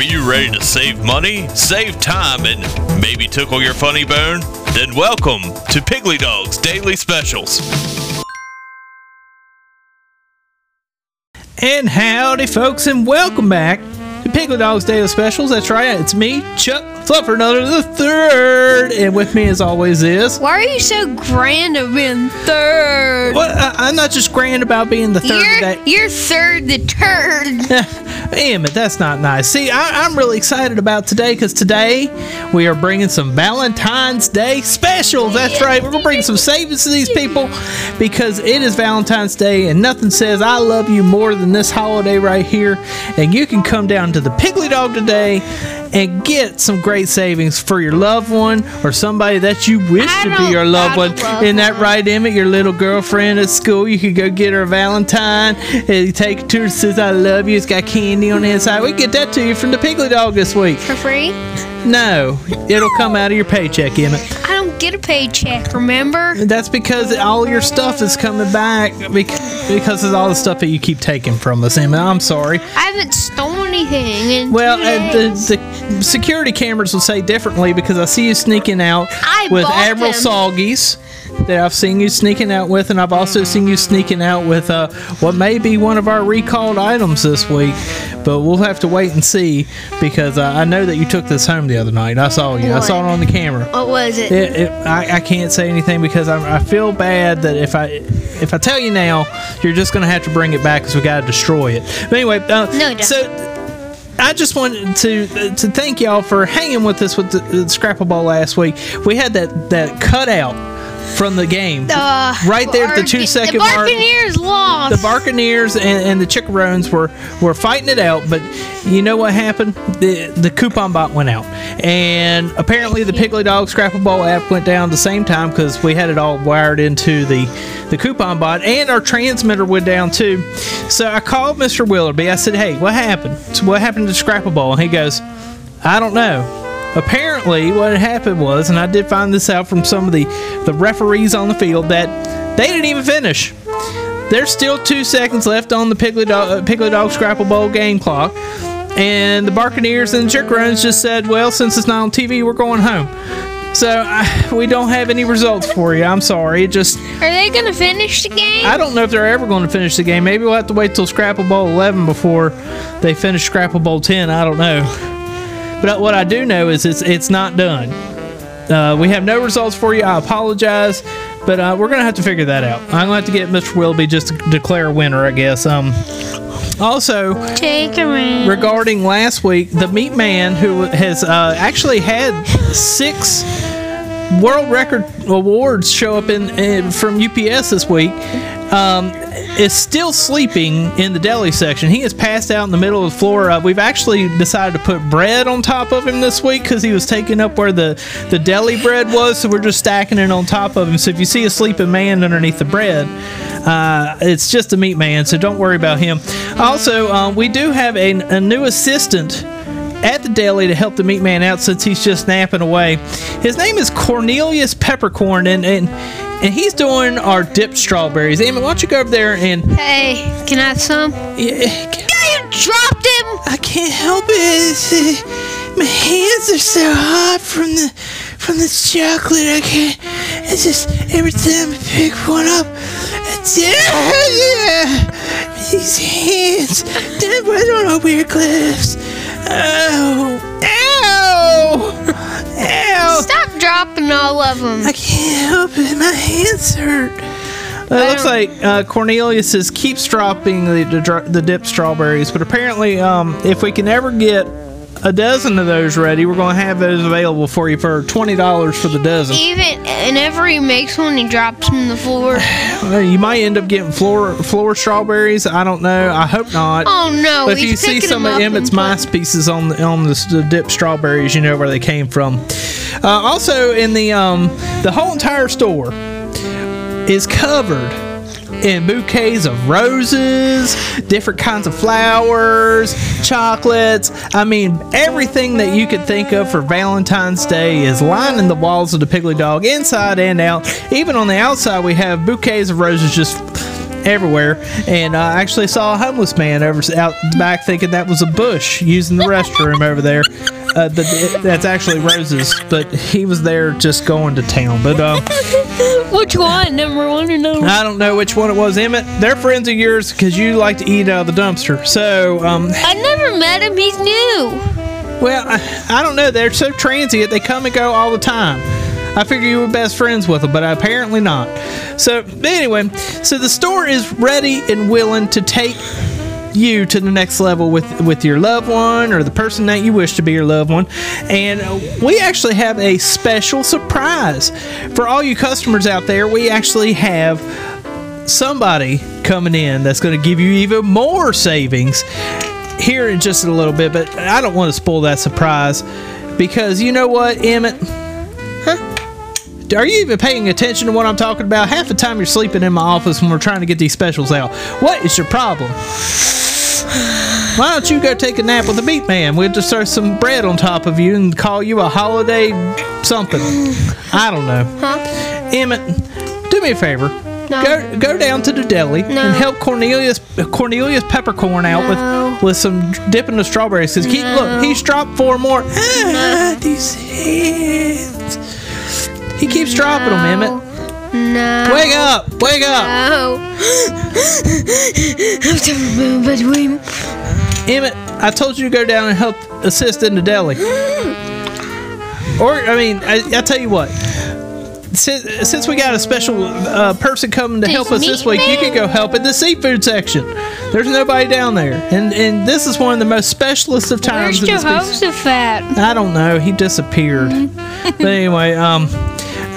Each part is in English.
Are you ready to save money, save time, and maybe tickle your funny bone? Then welcome to Piggly Dog's Daily Specials. And howdy, folks, and welcome back to Piggly Dog's Daily Specials. That's right, it's me, Chuck Fluffernutter the Third, and with me, as always, is. Why are you so grand of being third? Well, I, I'm not just grand about being the 3rd You're, today. you're third the turd. Damn it, that's not nice. See, I, I'm really excited about today because today we are bringing some Valentine's Day specials. That's right, we're gonna bring some savings to these people because it is Valentine's Day and nothing says I love you more than this holiday right here. And you can come down to the Piggly Dog today and get some great savings for your loved one or somebody that you wish I to be your loved one. Isn't that right, Emmett? Your little girlfriend at school. You could go get her a Valentine uh, and take it to her says, I love you. It's got candy on the inside. We get that to you from the Piggly Dog this week. For free? No, it'll come out of your paycheck, Emmett. Get a paycheck, remember? That's because all your stuff is coming back because of all the stuff that you keep taking from us, Emmett. I'm sorry. I haven't stolen anything. In Well, the, the security cameras will say differently because I see you sneaking out I with Admiral them. Soggies that I've seen you sneaking out with, and I've also seen you sneaking out with uh, what may be one of our recalled items this week. But we'll have to wait and see because uh, I know that you took this home the other night. I saw you. I saw it on the camera. what was it? It, it, I, I can't say anything because I, I feel bad that if I if I tell you now, you're just gonna have to bring it back because we gotta destroy it. But anyway, uh, No, don't. so I just wanted to to thank y'all for hanging with us with the, the Scrapple Bowl last week. We had that that cutout from the game Uh, right there at the two second the mark. Lost. The Buccaneers and, and the Chickaroons were, were fighting it out, but you know what happened? The the coupon bot went out, and apparently the Piggly Dog Scrapple Bowl app went down at the same time because we had it all wired into the the coupon bot, and our transmitter went down too. So I called Mr. Willerby. I said, "Hey, what happened? So what happened to Scrapple Bowl?" And he goes, "I don't know." Apparently, what happened was, and I did find this out from some of the the referees on the field that they didn't even finish. There's still two seconds left on the Piggly Dog, uh, Piggly Dog Scrapple Bowl game clock. And the Buccaneers and the Chickaroons just said, well, since it's not on TV, we're going home. So uh, we don't have any results for you. I'm sorry. It just, Are they going to finish the game? I don't know if they're ever going to finish the game. Maybe we'll have to wait till Scrapple Bowl 11 before they finish Scrapple Bowl 10. I don't know. But what I do know is it's it's not done. Uh, we have no results for you. I apologize, but uh, we're gonna have to figure that out. I'm gonna have to get Mr. Wilby just to declare a winner, I guess. Um, also, Take a ring. regarding last week, the Meat Man, who has uh, actually had six world record awards show up in, in from UPS this week, um, is still sleeping in the deli section. He is passed out in the middle of the floor. Uh, we've actually decided to put bread on top of him this week because he was taking up where the, the deli bread was, so we're just stacking it on top of him. So if you see a sleeping man underneath the bread, uh, it's just a meat man, so don't worry about him. Also, um, we do have a, a new assistant at the deli to help the meat man out since he's just napping away. His name is Cornelius Peppercorn, and and, and he's doing our dipped strawberries. Amy, why don't you go over there and Hey, can I have some? yeah, You dropped him! I can't help it. Uh, my hands are so hot from the from this chocolate. I can't. It's just every time I pick one up, it's yeah. These hands. I don't know where cliffs. Oh, ow, ow. Stop dropping all of them. I can't help it. My hands hurt. Well, it looks like uh, Cornelius is keeps dropping the, the the dip strawberries, but apparently, um, if we can ever get a dozen of those ready, we're going to have those available for you for twenty dollars for the dozen. Even whenever he makes one, he drops them on the floor. You might end up getting floor floor strawberries. I don't know. I hope not. Oh no! But if you see some of Emmett's and mice pieces on the on the, the dip strawberries, you know where they came from. Uh, also, in the um, the whole entire store is covered in bouquets of roses, different kinds of flowers, chocolates. I mean, everything that you could think of for Valentine's Day is lining the walls of the Piggly Dog, inside and out. Even on the outside, we have bouquets of roses just everywhere, and I actually saw a homeless man over out back thinking that was a bush using the restroom over there. Uh, the, that's actually roses, but he was there just going to town. But um, Which one? Number one or number? I don't know which one it was, Emmett. They're friends of yours because you like to eat out of the dumpster. So um, I never met him. He's new. Well, I, I don't know. They're so transient. They come and go all the time. I figure you were best friends with them, but apparently not. So, anyway, so the store is ready and willing to take you to the next level with with your loved one or the person that you wish to be your loved one and we actually have a special surprise for all you customers out there we actually have somebody coming in that's going to give you even more savings here in just a little bit, but I don't want to spoil that surprise because you know what, Emmett? Huh? Are you even paying attention to what I'm talking about? Half the time you're sleeping in my office when we're trying to get these specials out. What is your problem? Why don't you go take a nap with the beat man? We'll just throw some bread on top of you and call you a holiday something. I don't know. Huh? Emmett, do me a favor. No. Go go down to the deli No. and help Cornelius Cornelius peppercorn out No. with with some dipping the strawberries. Cause keep look, he's dropped four more. Ah, these. He keeps dropping them, Emmett. No. Wake up! Wake up! No. Been between. Emmett, I told you to go down and help assist in the deli. Or, I mean, I, I tell you what. Since, since we got a special uh, person coming to Does help us this week, you can go help in the seafood section. There's nobody down there, and and this is one of the most specialist of times. Where's Jehoshaphat? I don't know. He disappeared. but anyway, um,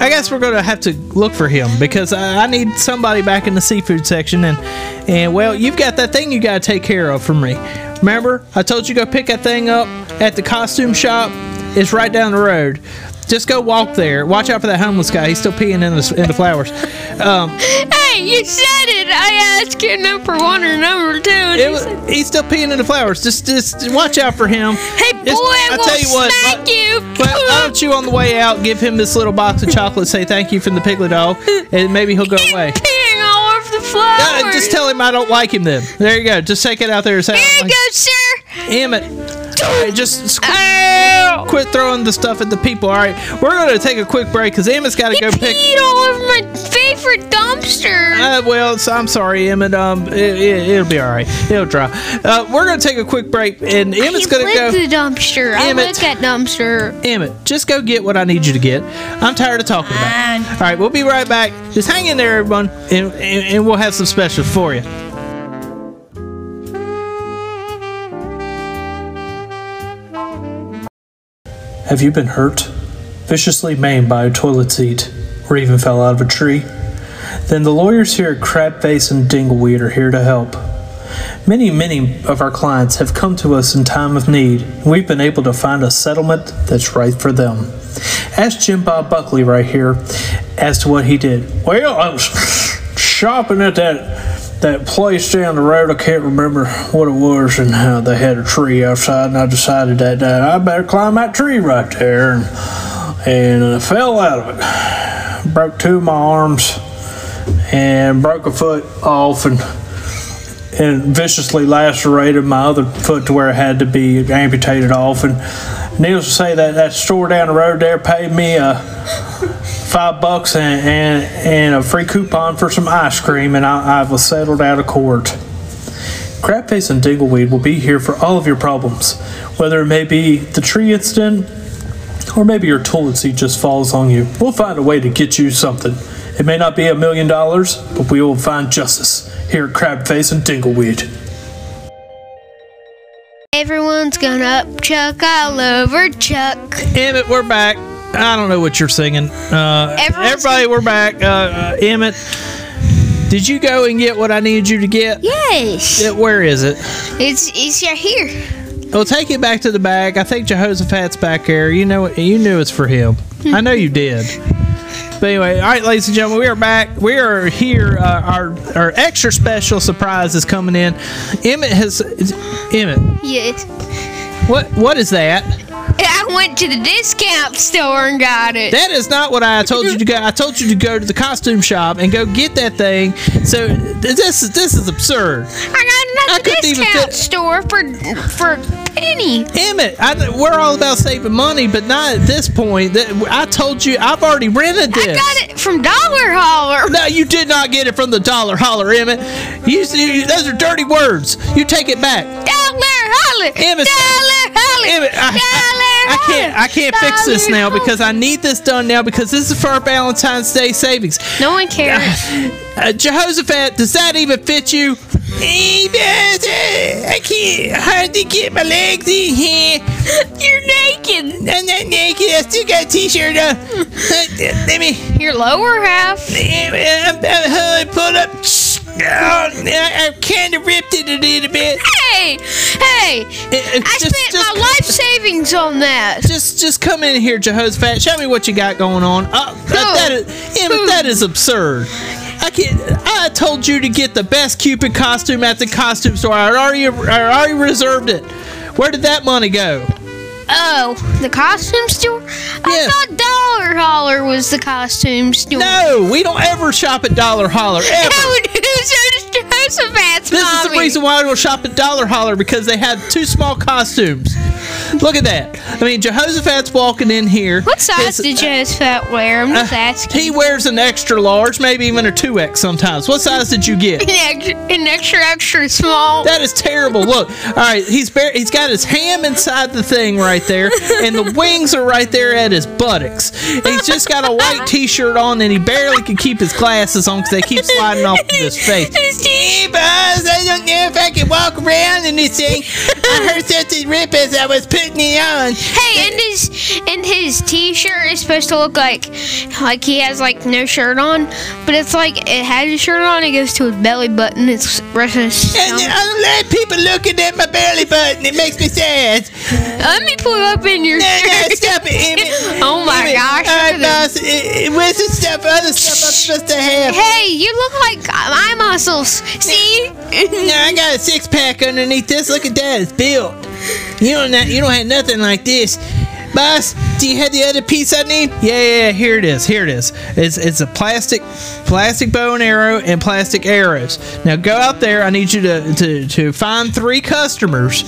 I guess we're gonna have to look for him because I, need somebody back in the seafood section, and and well, you've got that thing you gotta take care of for me. Remember, I told you go pick that thing up at the costume shop. It's right down the road. Just go walk there. Watch out for that homeless guy. He's still peeing in the in the flowers. Um, Hey, you said it. I asked you number one or number two. and it said, he's still peeing in the flowers. Just just watch out for him. hey, boy, Just- I will tell you what, smack what- you. Well, why don't you on the way out give him this little box of chocolate, say thank you from the Piglet doll, and maybe he'll go away. Peeing all over the flowers. Just tell him I don't like him then. There you go. Just take it out there and say, Here you don't go, like sir. Emmett. All right, just Ow. quit throwing the stuff at the people. All right, we're to take a quick break because Emmett's got to go pick. Peed all over my favorite dumpster. Uh, well, so I'm sorry, Emmett. Um, it, it, will be all right. It'll dry. Uh, we're to take a quick break, and Emmett's you going to lick go. the dumpster. I Emmett. lick that dumpster. Emmett, just go get what I need you to get. I'm tired of talking about it. All right, we'll be right back. Just hang in there, everyone, and, and, and we'll have some specials for you. Have you been hurt? Viciously maimed by a toilet seat, or even fell out of a tree? Then the lawyers here at Crabface and Dingleweed are here to help. Many, many of our clients have come to us in time of need, and we've been able to find a settlement that's right for them. Ask Jim Bob Buckley right here as to what he did. Well, I was shopping at that that place down the road. I can't remember what it was, and how they had a tree outside, and I decided that uh, I better climb that tree right there, and, and I fell out of it. Broke two of my arms, and broke a foot off, and and viciously lacerated my other foot to where it had to be amputated off. And needless to say, that that store down the road there paid me uh, five bucks and, and and a free coupon for some ice cream, and I, I was settled out of court. Crabface and Dingleweed will be here for all of your problems, whether it may be the tree incident or maybe your toilet seat just falls on you. We'll find a way to get you something. It may not be a million dollars, but we will find justice here at Crabface and Dingleweed. Everyone's gonna up Chuck all over Chuck. Emmett, we're back. I don't know what you're singing. Uh, everybody, we're back. Uh, uh, Emmett, did you go and get what I needed you to get? Yes. Uh, Where is it? It's it's right here. Well, take it back to the bag. I think Jehoshaphat's back there. You know, you knew it's for him. I know you did. But anyway, all right, ladies and gentlemen, we are back. We are here. Uh, our our extra special surprise is coming in. Emmett has Emmett. Yes. What what is that? Went to the discount store and got it. That is not what I told you to go. I told you to go to the costume shop and go get that thing. So this is this is absurd. I got it at the discount store for for a penny. Emmett, I, we're all about saving money, but not at this point. I told you, I've already rented this. I got it from Dollar Holler. No, you did not get it from the dollar holler, Emmett. You, you those are dirty words. You take it back. Dollar Holler. Emmett, Dollar Holler. Emmett, I, I, I can't, I can't fix this now because I need this done now because this is for our Valentine's Day savings. No one cares. Uh, Jehoshaphat, does that even fit you? I can't hardly get my legs in here. You're naked. I'm not naked. I still got a t-shirt on. Let me. Your lower half. I'm, I'm pulled up. Oh, I, I kind of ripped it a little bit. Hey, hey! Uh, I just- spent just- my life savings on that. Just, just come in here, Jehoshaphat. Show me what you got going on. Oh, that, that is, Emmett, that is absurd. I can't. I told you to get the best Cupid costume at the costume store. I already, I already reserved it. Where did that money go? Oh, the costume store? Yes. I thought Dollar Holler was the costume store. No, we don't ever shop at Dollar Holler ever. Dude, so does Jehoshaphat's This is the reason why I don't shop at Dollar Holler because they have two small costumes. Look at that. I mean, Jehoshaphat's walking in here. What size did Jehoshaphat wear? I'm just uh, asking. He wears an extra large, maybe even a 2X sometimes. What size did you get? An extra, an extra, extra small. That is terrible. Look, all right, he's bare, he's got his ham inside the thing right there, and the wings are right there at his buttocks. He's just got a white T-shirt on, and he barely can keep his glasses on because they keep sliding off of his face. Hey, boss, I don't know if I can walk around in this thing. I heard such a rip as I was putting it on. Hey, and his and his t-shirt is supposed to look like like he has like no shirt on, but it's like it has a shirt on. It goes to his belly button. It's rest of his And. I don't like people looking at my belly button. It makes me sad. Up in your No, no, shirt. Emmett. Oh my Emmett, gosh! All right, look at boss. eh, eh, Where's the stuff, other stuff I'm supposed to have? Hey, you look like my muscles. See? No, I got a six pack underneath this. Look at that. It's built. You don't. You don't have nothing like this. Boss, do you have the other piece I need? Yeah, yeah, yeah, here it is. Here it is. It's it's a plastic plastic bow and arrow and plastic arrows. Now go out there. I need you to to, to find three customers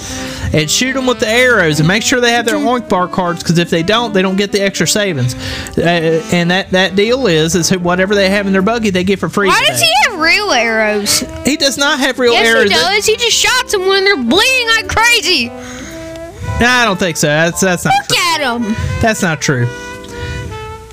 and shoot them with the arrows and make sure they have their oink bar cards because if they don't, they don't get the extra savings. Uh, and that that deal is is whatever they have in their buggy, they get for free. Why today. does he have real arrows? He does not have real Yes, arrows. he does. He just shots them when they're bleeding like crazy. No, I don't think so. That's that's not Look true. at him. That's not true.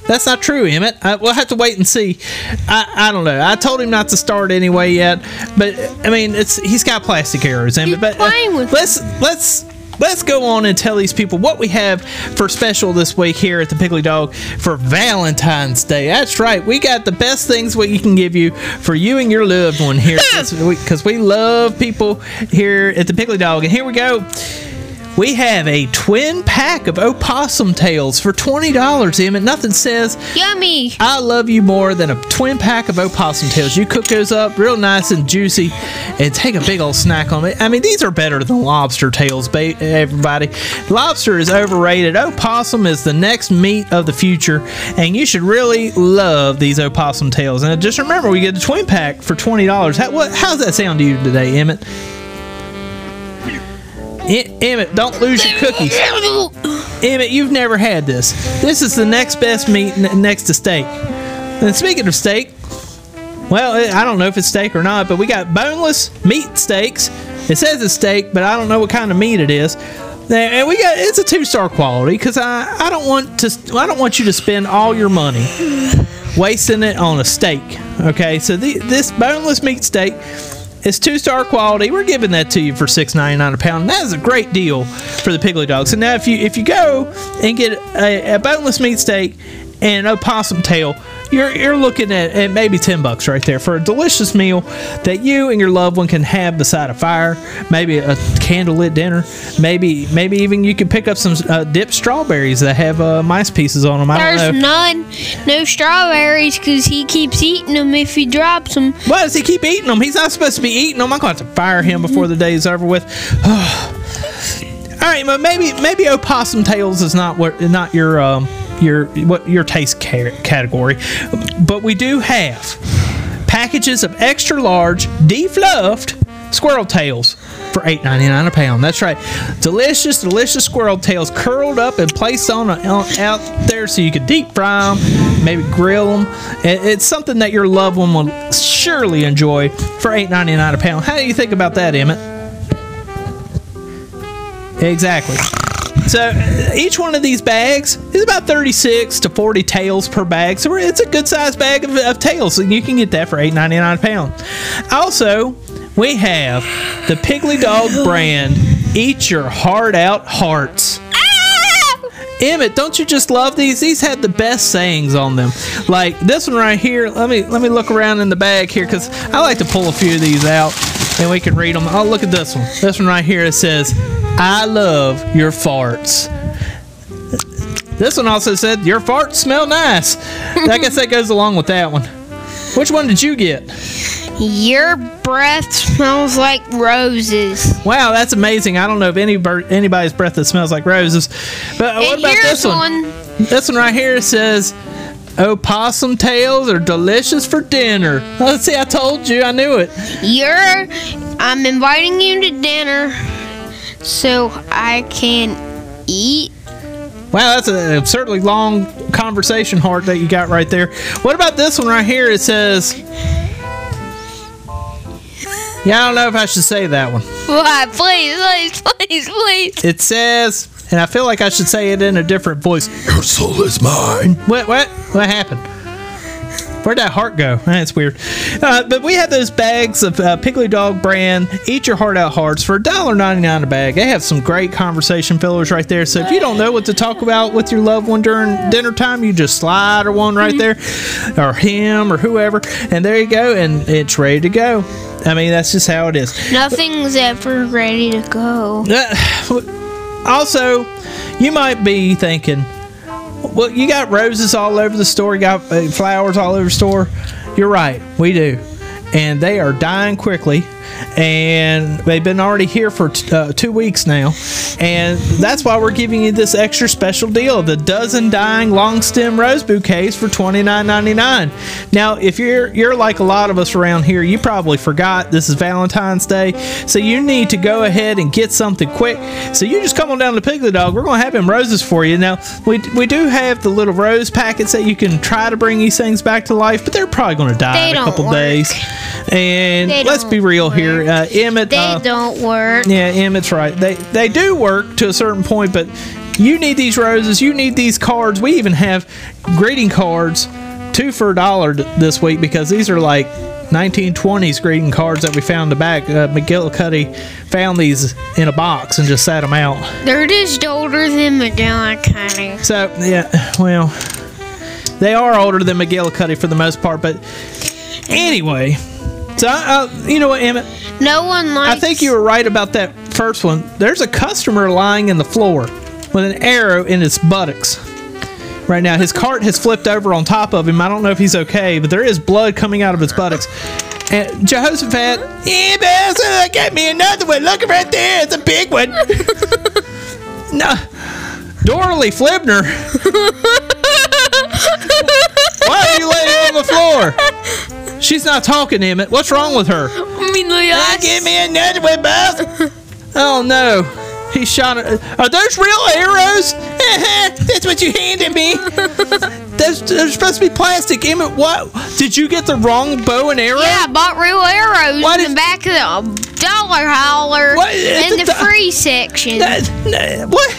That's not true, Emmett. I, we'll have to wait and see. I, I don't know. I told him not to start anyway yet, but I mean, it's he's got plastic arrows, Emmett. He's But uh, playing with let's let's let's go on and tell these people what we have for special this week here at the Piggly Dog for Valentine's Day. That's right. We got the best things what you can give you for you and your loved one here because we love people here at the Piggly Dog. And here we go. We have a twin pack of opossum tails for $20, Emmett. Nothing says Yummy. I love you more than a twin pack of opossum tails. You cook those up real nice and juicy and take a big old snack on it. I mean, these are better than lobster tails, everybody. Lobster is overrated. Opossum is the next meat of the future, and you should really love these opossum tails. And just remember, we get a twin pack for $20. How, what, how's that sound to you today, Emmett? Emmett, don't lose your cookies. Emmett, you've never had this. This is the next best meat next to steak. And speaking of steak, well, I don't know if it's steak or not, but we got boneless meat steaks. It says it's steak, but I don't know what kind of meat it is. And we got it's a two star quality because I, I don't want to I don't want you to spend all your money wasting it on a steak. Okay, so the, this boneless meat steak is two star quality. We're giving that to you for six ninety nine a pound. That is a great deal for the Piggly Dog. So now if you if you go and get a, a boneless meat steak and an opossum tail, you're you're looking at, at maybe ten bucks right there for a delicious meal that you and your loved one can have beside a fire. Maybe a candlelit dinner. Maybe maybe even you could pick up some uh, dipped strawberries that have uh, mice pieces on them. I don't There's none, no strawberries, because he keeps eating them if he drops them. Why does he keep eating them? He's not supposed to be eating them. I'm going to have to fire him before the day is over with. All right, but maybe maybe opossum tails is not what not your um your what your taste ca- category, but we do have packages of extra large defluffed squirrel tails for $8.99 a pound. That's right, delicious, delicious squirrel tails curled up and placed on, a, on out there so you could deep fry them, maybe grill them. It's something that your loved one will surely enjoy for $8.99 a pound. How do you think about that, Emmett? Exactly. So each one of these bags is about 36 to 40 tails per bag. So it's a good sized bag of, of tails, and you can get that for $8.99 a pound. Also, we have the Piggly Dog brand Eat Your Heart Out Hearts. Ah! Emmett, don't you just love these? These had the best sayings on them. Like this one right here. Let me let me look around in the bag here because I like to pull a few of these out and we can read them. Oh, look at this one. This one right here. It says, "I love your farts." This one also said, "Your farts smell nice." I guess that goes along with that one. Which one did you get? Your breath smells like roses. Wow, that's amazing. I don't know of any anybody's breath that smells like roses. But what and about this one? This one right here says, "Opossum tails are delicious for dinner." Let's see, I told you, I knew it. You're. I'm inviting you to dinner so I can eat. Wow, that's a absurdly long conversation heart that you got right there. What about this one right here? It says, "Yeah, I don't know if I should say that one." Why, please, please, please, please. It says, and I feel like I should say it in a different voice. Your soul is mine. What? What? What happened? Where'd that heart go? That's weird. Uh, but we have those bags of uh, Piggly Dog brand Eat Your Heart Out Hearts for $1.99 a bag. They have some great conversation fillers right there. So if you don't know what to talk about with your loved one during dinner time, you just slide one right there, or him, or whoever, and there you go, and it's ready to go. I mean, that's just how it is. Nothing's ever ready to go. Uh, also, you might be thinking, well, you got roses all over the store, you got uh, flowers all over the store. You're right, we do. And they are dying quickly. And they've been already here for t- uh, two weeks now. And that's why we're giving you this extra special deal the dozen dying long stem rose bouquets for $29.99. Now, if you're you're like a lot of us around here, you probably forgot this is Valentine's Day. So you need to go ahead and get something quick. So you just come on down to Piggly Dog. We're going to have them roses for you. Now, we, we do have the little rose packets that you can try to bring these things back to life, but they're probably going to die They in a couple work. days. And They let's be real here. Uh, Emmett. They uh, don't work. yeah, Emmett's right. They they do work to a certain point, but you need these roses. You need these cards. We even have greeting cards, two for a dollar this week because these are like 1920s greeting cards that we found in the back. Uh, McGillicuddy found these in a box and just sat them out. They're just older than McGillicuddy. So yeah, well, they are older than McGillicuddy for the most part, but anyway. So uh, you know what, Emmett? No one likes. I think you were right about that first one. There's a customer lying in the floor with an arrow in his buttocks. Right now, his cart has flipped over on top of him. I don't know if he's okay, but there is blood coming out of his buttocks. And Jehoshaphat, uh, get me another one. Look right there, it's a big one. no, Dorley Flibner. Why are you laying on the floor? She's not talking, Emmett. What's wrong with her? I mean, like, Yeah, give me another one, boss. oh no, he shot it. Are those real arrows? That's what you handed me. Those they're supposed to be plastic. Emmett, what? Did you get the wrong bow and arrow? Yeah, I bought real arrows What in is- the back of the dollar holler What is in the the free section. That- that- what?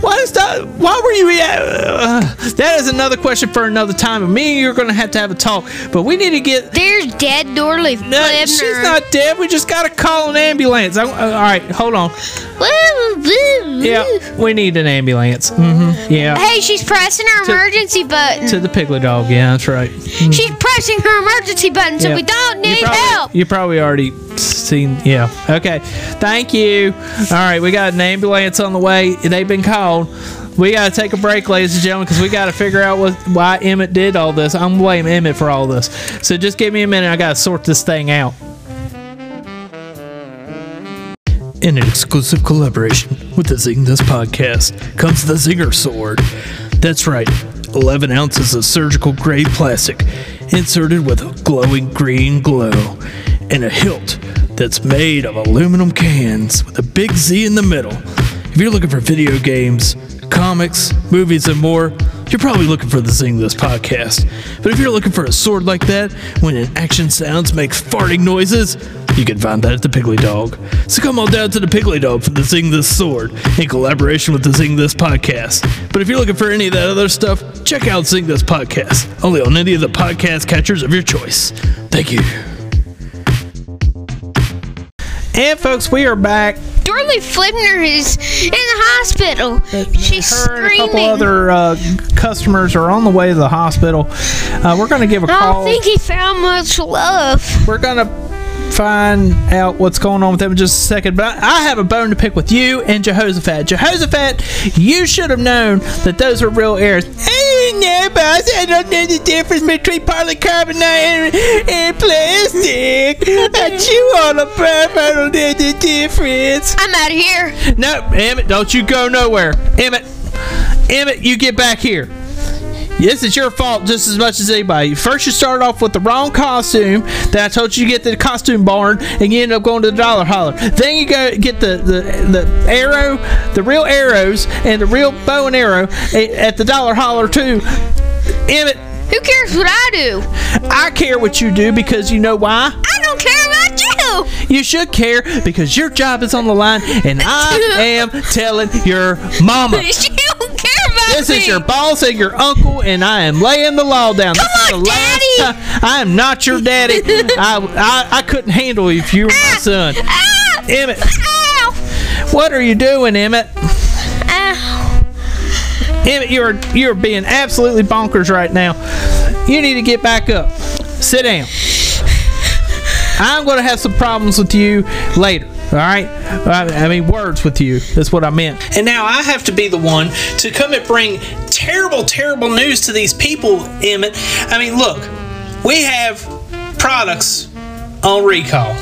Why is that? Why were you? Uh, that is another question for another time. And me and you are going to have to have a talk. But we need to get There's dead Dorley No, Flibner. she's not dead. We just gotta call an ambulance. I, uh, all right, hold on. Yeah, we need an ambulance. hmm Yeah, Hey, she's pressing her To- emergency button. to the Piglet dog. Yeah, that's right. she's pressing her emergency button, so Yeah. we don't You need probably, help. You probably already seen. Yeah. Okay. Thank you. All right, we got an ambulance on the way. They've been called. We got to take a break, ladies and gentlemen, because we got to figure out what why Emmett did all this. I'm blaming Emmett for all this. So just give me a minute. I got to sort this thing out. In an exclusive collaboration with the Zing This podcast comes the Zinger Sword. That's right, 11 ounces of surgical grade plastic inserted with a glowing green glow and a hilt that's made of aluminum cans with a big Z in the middle. If you're looking for video games, comics, movies, and more, you're probably looking for the Zing This podcast. But if you're looking for a sword like that, when an action sounds makes farting noises, you can find that at the Piggly Dog. So come on down to the Piggly Dog for the Zing This sword in collaboration with the Zing This podcast. But if you're looking for any of that other stuff, check out Zing This podcast, only on any of the podcast catchers of your choice. Thank you. And folks, we are back. Dorley Flibner is in the hospital. She's Her and a couple other uh, customers are on the way to the hospital. Uh, we're going to give a I call. don't think he found much love. We're going to find out what's going on with them in just a second. But I, have a bone to pick with you and Jehoshaphat. Jehoshaphat, you should have known that those were real errors. I don't know, boss. I don't know the difference between polycarbonate and, and plastic. I chew on a breath. I don't know the difference. I'm out of here. No, Emmett, don't you go nowhere. Emmett, Emmett, you get back here. This it's your fault just as much as anybody. First, you started off with the wrong costume that I told you to get to the costume barn, and you end up going to the dollar holler. Then you go get the, the, the arrow, the real arrows, and the real bow and arrow eh, at the dollar holler too. Emmett, Who cares what I do? I care what you do because you know why? I don't care about you. You should care because your job is on the line, and I am telling your mama. This is your boss and your uncle, and I am laying the law down. this is on, the last Daddy. time. I am not your daddy. I, I I couldn't handle you if you were my son. Ah! Emmett, Ow! what are you doing, Emmett? Ow! Emmett, you're you're being absolutely bonkers right now. You need to get back up. Sit down. I'm going to have some problems with you later. All right, I, mean words with you. That's what I meant. And now I have to be the one to come and bring terrible, terrible news to these people, Emmett. I mean, look, we have products on recall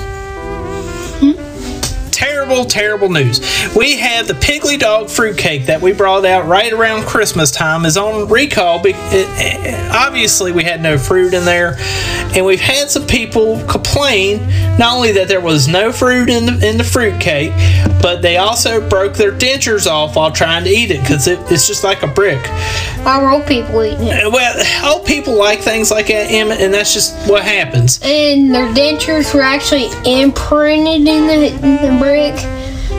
terrible, terrible news. We have the Piggly Dog fruitcake that we brought out right around Christmas time is on recall. it- it- eh, eh, Obviously, we had no fruit in there, and we've had some people complain not only that there was no fruit in the in the fruitcake, but they also broke their dentures off while trying to eat it because it, it's just like a brick. Our old people eating it. Well, old people like things like that, and that's just what happens. And their dentures were actually imprinted in the, in the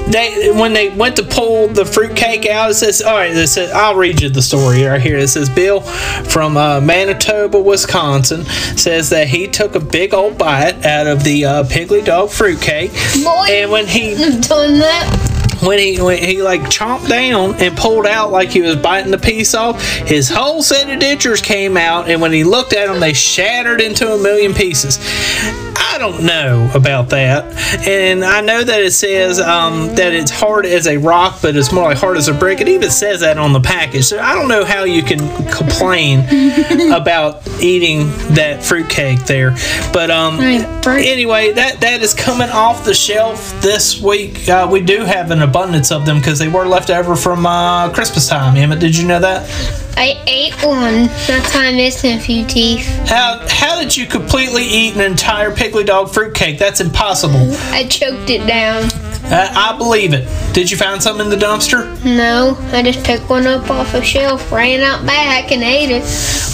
they when they went to pull the fruitcake out, it says, "All right." It says, "I'll read you the story right here." It says, "Bill from uh, Manitoba, Wisconsin, says that he took a big old bite out of the uh, Piggly Dog fruitcake, Boy, and when he done that. when he when he like chomped down and pulled out like he was biting the piece off, his whole set of dentures came out, and when he looked at them, they shattered into a million pieces. I don't know about that, and I know that it says um, that it's hard as a rock, but it's more like hard as a brick. It even says that on the package, so I don't know how you can complain about eating that fruitcake there. But um, anyway, that that is coming off the shelf this week. Uh, we do have an abundance of them because they were left over from uh, Christmas time. Emmett, did you know that? I ate one. That's why I'm missing a few teeth. How how did you completely eat an entire Piggly Dog fruitcake? That's impossible. I choked it down. Uh, I believe it. Did you find some in the dumpster? No, I just picked one up off a shelf, ran out back, and ate it.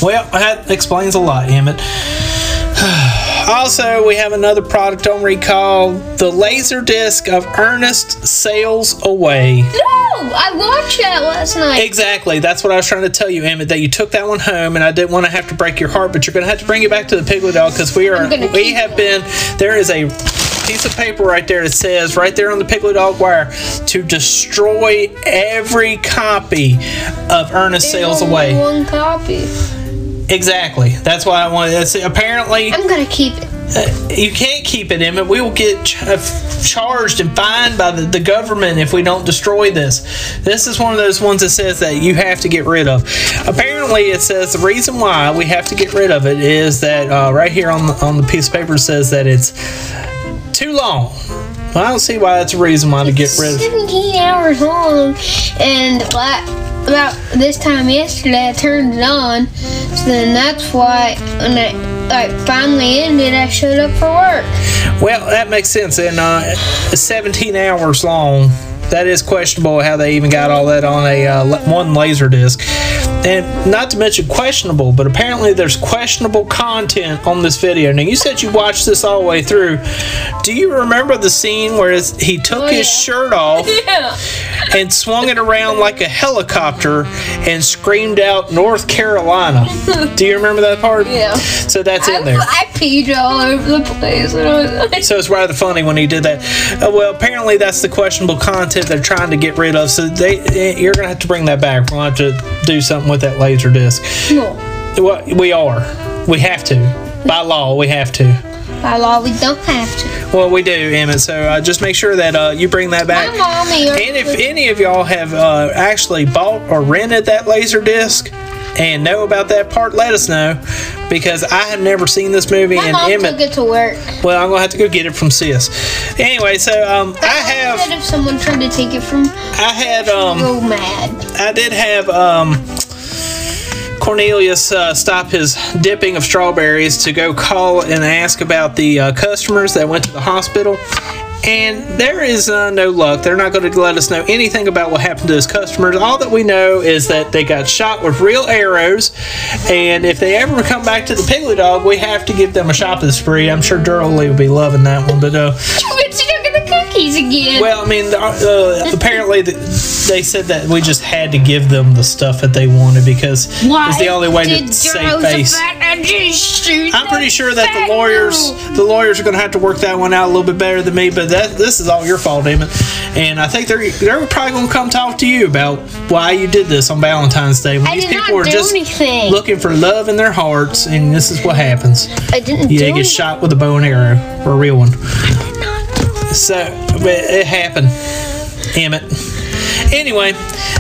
Well, that explains a lot, Emmett. Also, we have another product on recall the laser disc of Ernest Sails Away. No, I watched that last night. Exactly. That's what I was trying to tell you, Emmett. That you took that one home, and I didn't want to have to break your heart, but you're going to have to bring it back to the Piglet Dog because we are, we have been. There is a piece of paper right there that says right there on the Piglet Dog wire to destroy every copy of Ernest Sails Only Away. One copy. Exactly. That's why I wanted. That's, apparently, I'm gonna keep it. uh, you can't keep it, in, Emmett. We will get ch- uh, charged and fined by the, the government if we don't destroy this. This is one of those ones that says that you have to get rid of. Apparently, it says the reason why we have to get rid of it is that uh, right here on the, on the piece of paper says that it's too long. Well, I don't see why that's a reason why to get rid of. 17 hours long, and la- about this time yesterday I turned it on, so then that's why when I like finally ended, I showed up for work. Well, that makes sense. And uh, 17 hours long. That is questionable how they even got all that on a uh, one laser disc. And not to mention questionable, but apparently there's questionable content on this video. Now you said you watched this all the way through. Do you remember the scene where he took Oh, his yeah. shirt off Yeah. and swung it around like a helicopter and screamed out North Carolina? Do you remember that part? Yeah. So that's I, in there. I peed all over the place. And I was like, So it's rather funny when he did that. Uh, well, apparently that's the questionable content they're trying to get rid of. So they, you're gonna have to bring that back. We'll have to do something with that laser disc. no. Well, we are. We have to. By law, we have to. By law, we don't have to. Well, we do, Emmett. So uh, just make sure that uh, you bring that back. My mommy. And if any of y'all have uh, actually bought or rented that laser disc and know about that part, let us know because I have never seen this movie. my and mom Emmett, took it to work. well, I'm gonna have to go get it from sis. Anyway, so um, I have. Said if someone tried to take it from, I had um go mad. I did have um Cornelius uh, stop his dipping of strawberries to go call and ask about the uh, customers that went to the hospital. And there is uh, no luck. They're not going to let us know anything about what happened to his customers. All that we know is that they got shot with real arrows. And if they ever come back to the Piggly Dog, we have to give them a shopping spree. I'm sure Durley will be loving that one. But uh, again. well, I mean, uh, apparently the, they said that we just had to give them the stuff that they wanted because it's the only way to save face. Jehoshaphat just shoot I'm pretty sure that the lawyers, the lawyers are going to have to work that one out a little bit better than me. But that this is all your fault, Damon. And I think they're they're probably going to come talk to you about why you did this on Valentine's Day when I these people are just anything. looking for love in their hearts, and this is what happens. I didn't do get anything. shot with a bow and arrow, or a real one. So it happened. Emmett. Anyway,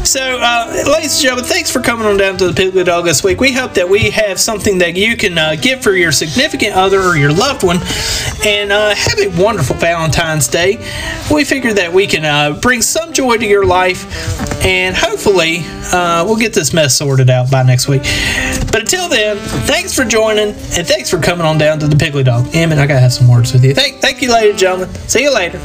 so uh, ladies and gentlemen, thanks for coming on down to the Piggly Dog this week. We hope that we have something that you can uh, give for your significant other or your loved one, and uh, have a wonderful Valentine's Day. We figure that we can uh, bring some joy to your life, and hopefully uh, we'll get this mess sorted out by next week. But until then, thanks for joining, and thanks for coming on down to the Piggly Dog. Emmett, I gotta have some words with you. Thank, thank you, ladies and gentlemen. See you later.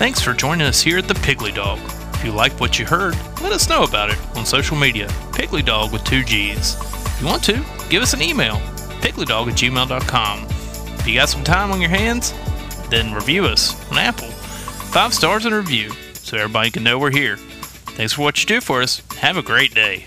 Thanks for joining us here at the Piggly Dog. If you liked what you heard, let us know about it on social media. Piggly Dog with two G's. If you want to, give us an email, pigglydog at gmail.com. If you got some time on your hands, then review us on Apple. Five stars and review so everybody can know we're here. Thanks for what you do for us. Have a great day.